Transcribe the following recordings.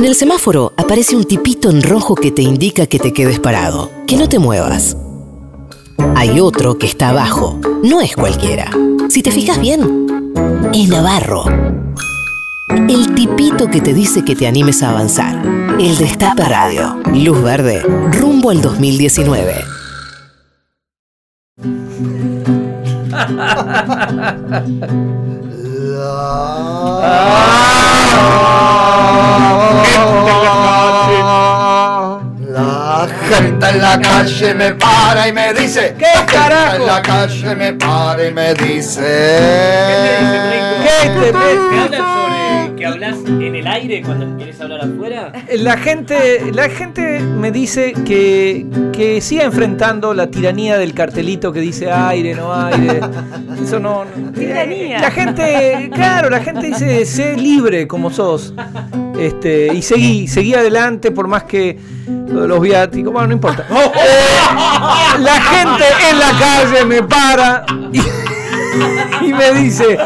En el semáforo aparece un tipito en rojo que te indica que te quedes parado, que no te muevas. Hay otro que está abajo. No es cualquiera. Si te fijas bien, es Navarro. El tipito que te dice que te animes a avanzar. El Destape Radio. Luz verde. Rumbo al 2019. La gente en la calle me para y me dice ¿Qué carajo? en la calle me para y me dice ¿Qué te ¿Te hablan sobre que hablas en el aire cuando quieres hablar afuera? La gente, la gente me dice que, que siga enfrentando la tiranía del cartelito que dice aire, no aire. Eso no. no- Tiranía. La gente, claro, la gente dice sé libre como sos. Este, y seguí, seguí adelante por más que lo de los viáticos, bueno, no importa. Eh, la gente en la calle me para y, y me dice,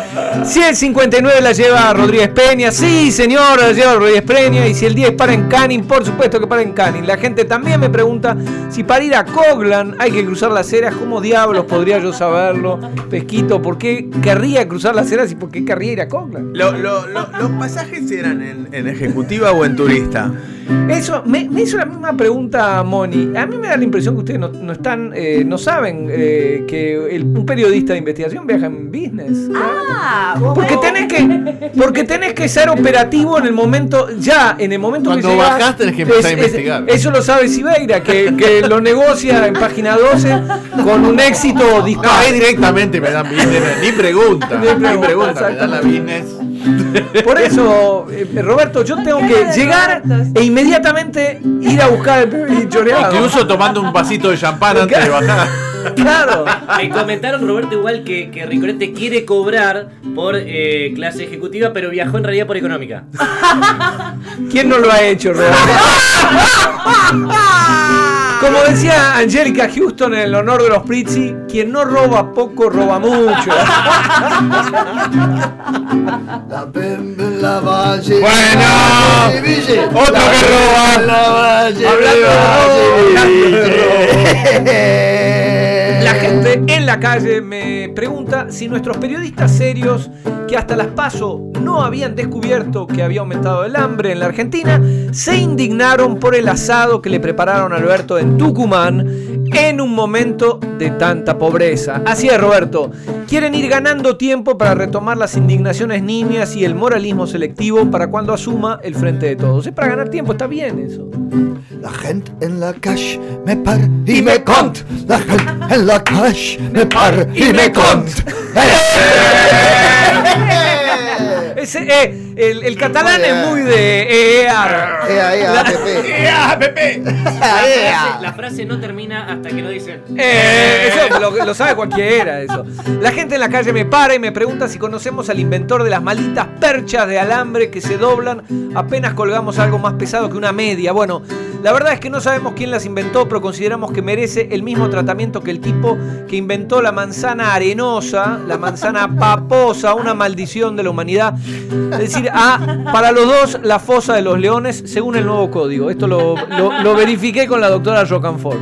si el 59 la lleva Rodríguez Peña, sí señor, la lleva Rodríguez Peña, y si el 10 para en Canning, por supuesto que para en Canning. La gente también me pregunta si para ir a Coglan hay que cruzar las ceras, ¿cómo diablos podría yo saberlo? Pesquito, ¿por qué querría cruzar las ceras y por qué querría ir a Coglan? Lo- lo- lo- ¿Los pasajes eran en, en ejecutiva o en turista? Eso, me, me hizo la misma pregunta Moni. A mí me da la impresión que ustedes no, no están, eh, no saben eh, que el- un periodista de investigación viaja en business. Ah, Porque tenés que, porque tenés que ser operativo en el momento, ya, en el momento Cuando que llegás, bajás tenés que empezar a investigar. eso lo sabe Sibeira, que, que lo negocia en página 12 con un éxito No, disparo. ahí directamente me dan business, ni pregunta, Ni ni pregunta, me dan la business. Por eso, eh, Roberto, yo tengo que llegar Roberto. e inmediatamente ir a buscar el choreado. Incluso tomando un vasito de champán antes de bajar. Claro. Me comentaron, Roberto, igual que, que Ricorete quiere cobrar por eh, clase ejecutiva, pero viajó en realidad por económica. ¿Quién no lo ha hecho, Roberto? Como decía Angélica Houston en el honor de los Prizzi, quien no roba poco, roba mucho. La bembe en la valle Bueno, otro que roba. en la valle, Hablando de robo. La gente en la calle me pregunta si nuestros periodistas serios, que hasta las paso no habían descubierto que había aumentado el hambre en la Argentina, se indignaron por el asado que le prepararon a Alberto en Tucumán en un momento de tanta pobreza. Así es, Roberto. Quieren ir ganando tiempo para retomar las indignaciones niñas y el moralismo selectivo para cuando asuma el frente de todos. Es para ganar tiempo, está bien eso. La gente en la calle me par y me cont. La gente en la calle me par y me cont. Eh, el, el catalán es muy de EAR. Ea, ea. La frase, la frase no termina hasta que no dicen. Eh, eso lo, lo sabe cualquiera eso. La gente en la calle me para y me pregunta si conocemos al inventor de las malditas perchas de alambre que se doblan apenas colgamos algo más pesado que una media. Bueno, la verdad es que no sabemos quién las inventó, pero consideramos que merece el mismo tratamiento que el tipo que inventó la manzana arenosa, la manzana paposa, una maldición de la humanidad. Es decir, ah, para los dos la fosa de los leones según el nuevo código. Esto lo, lo- lo verifiqué con la doctora Rocanfort.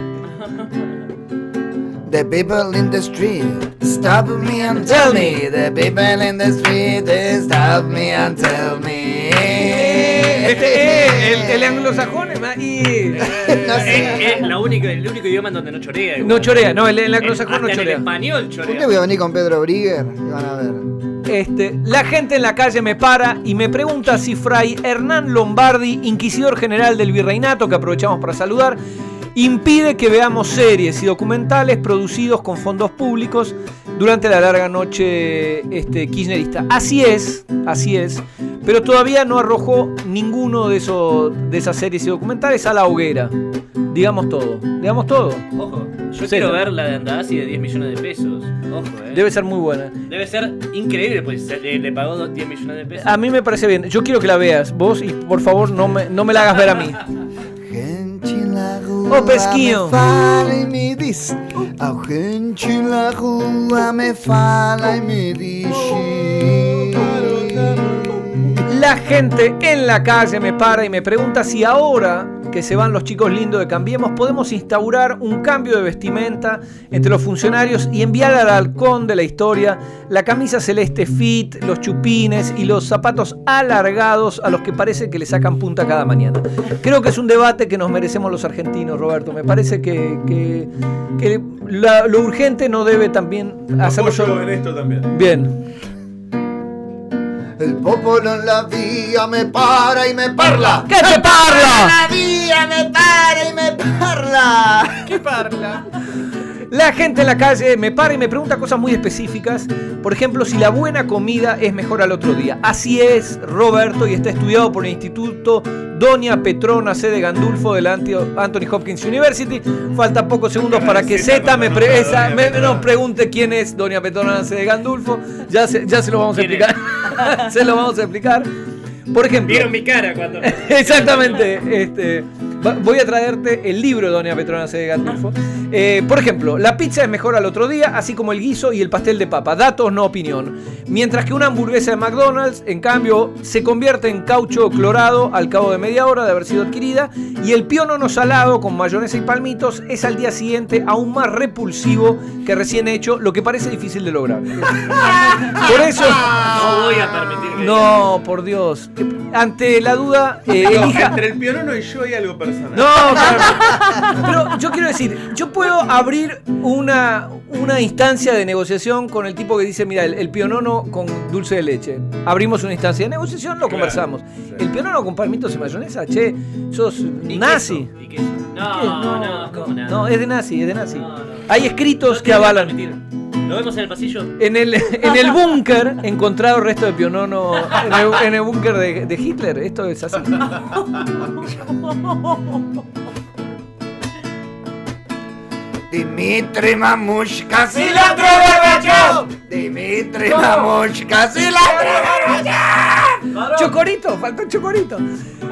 The people in the street stop me and tell me. The people in the street stop me and tell me. Este, el, el anglosajón es más- y- No sé. Es, es la única, el único idioma en donde no chorea. igual. no chorea, no, el, el anglosajón no hasta en el chorea. español día chorea. voy a venir con Pedro Brigger y van a ver. Este, la gente en la calle me para y me pregunta si Fray Hernán Lombardi, inquisidor general del virreinato, que aprovechamos para saludar, impide que veamos series y documentales producidos con fondos públicos durante la larga noche este, kirchnerista. Así es, así es, pero todavía no arrojó ninguno de, esos, de esas series y documentales a la hoguera. Digamos todo, digamos todo. Ojo, yo quiero ver la de Andadasi de 10 millones de pesos. Ojo, eh. Debe ser muy buena. Debe ser increíble, pues se- le, le pagó dos- 10 millones de pesos. A mí me parece bien. Yo quiero que la veas, vos, y por favor no me, no me la hagas ver a mí. Pesquillo. me fala y me dice. A gente en la rua me fala y me dice. La gente en la calle me para y me pregunta si ahora que se van los chicos lindos de Cambiemos podemos instaurar un cambio de vestimenta entre los funcionarios y enviar al halcón de la historia la camisa celeste fit, los chupines y los zapatos alargados a los que parece que le sacan punta cada mañana. Creo que es un debate que nos merecemos los argentinos, Roberto. Me parece que, que- que la- lo urgente no debe también hacerlo solo. en esto también. Bien. El popolo en la vía me para y me parla. ¿Qué te parla? La vía me para y me parla. ¿Qué parla? La gente en la calle me para y me pregunta cosas muy específicas. Por ejemplo, si la buena comida es mejor al otro día. Así es, Roberto, y está estudiado por el Instituto Doña Petrona C. de Gandulfo de la Anthony Hopkins University. Faltan pocos segundos para que Z me, pre- esa- me- nos pregunte quién es Doña Petrona C. de Gandulfo. Ya se, ya se lo vamos a ¿Quién explicar. se lo vamos a explicar. Por ejemplo. Vieron mi cara cuando. Exactamente. Este, va- voy a traerte el libro de Doña Petrona C. de Gandulfo. Eh, por ejemplo, la pizza es mejor al otro día, así como el guiso y el pastel de papa. Datos, no opinión. Mientras que una hamburguesa de McDonald's, en cambio, se convierte en caucho clorado al cabo de media hora de haber sido adquirida. Y el pionono salado con mayonesa y palmitos es al día siguiente aún más repulsivo que recién hecho, lo que parece difícil de lograr. Por eso. No voy a permitir que. No, por Dios. Ante la duda, eh, No, elija. entre el pionono y yo hay algo personal. No, claro. Pero yo quiero decir, yo puedo abrir una, una instancia de negociación con el tipo que dice, mira, el, el pionono con dulce de leche. Abrimos una instancia de negociación, lo Claro, conversamos. sí. El pionono con palmitos y mayonesa, che, sos Y nazi. queso, y queso. No, no, ¿cómo nada? No, es de nazi, es de nazi. No, no. Hay escritos No que avalan. Nos vemos en el pasillo. En el, en el búnker encontrado el resto de pionono en el, en el búnker de, de Hitler. Esto es así. Dimitri Mamushka, si la. Dimitri Mamushka, si la yo. Chocorito, faltó chocorito.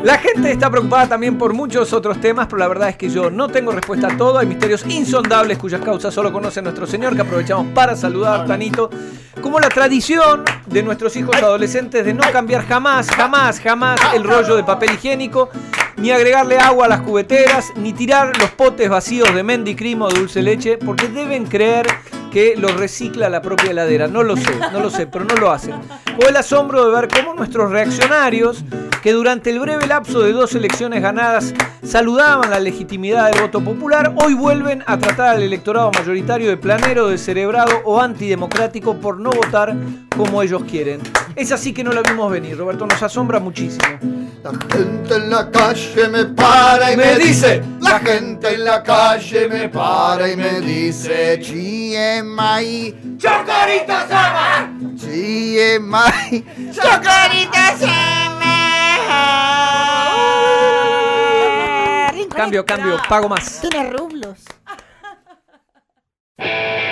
La gente está preocupada también por muchos otros temas, pero la verdad es que yo no tengo respuesta a todo. Hay misterios insondables cuyas causas solo conoce nuestro Señor, que aprovechamos para saludar, Tanito. Como la tradición de nuestros hijos adolescentes de no cambiar jamás, jamás, jamás el rollo de papel higiénico, ni agregarle agua a las cubeteras, ni tirar los potes vacíos de Mendicrimo o dulce leche, porque deben creer que los recicla la propia heladera. No lo sé, no lo sé, pero no lo hacen. O el asombro de ver cómo nuestros reaccionarios, que durante el breve lapso de dos elecciones ganadas saludaban la legitimidad del voto popular, hoy vuelven a tratar al electorado mayoritario de planero, descerebrado o antidemocrático por no votar como ellos quieren. Es así que no la vimos venir, Roberto, nos asombra muchísimo. La gente en la calle me para y me dice, la gente en la calle me para y me dice, GMI, Chocorito Sama, GMI, Chocorito Sama. Cambio, cambio, pago más. Tiene rublos.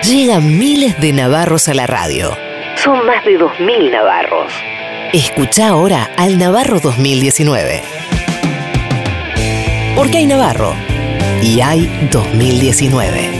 Llegan miles de navarros a la radio. Son más de 2.000 navarros. Escucha ahora al Navarro 2019. Porque hay Navarro y hay 2019.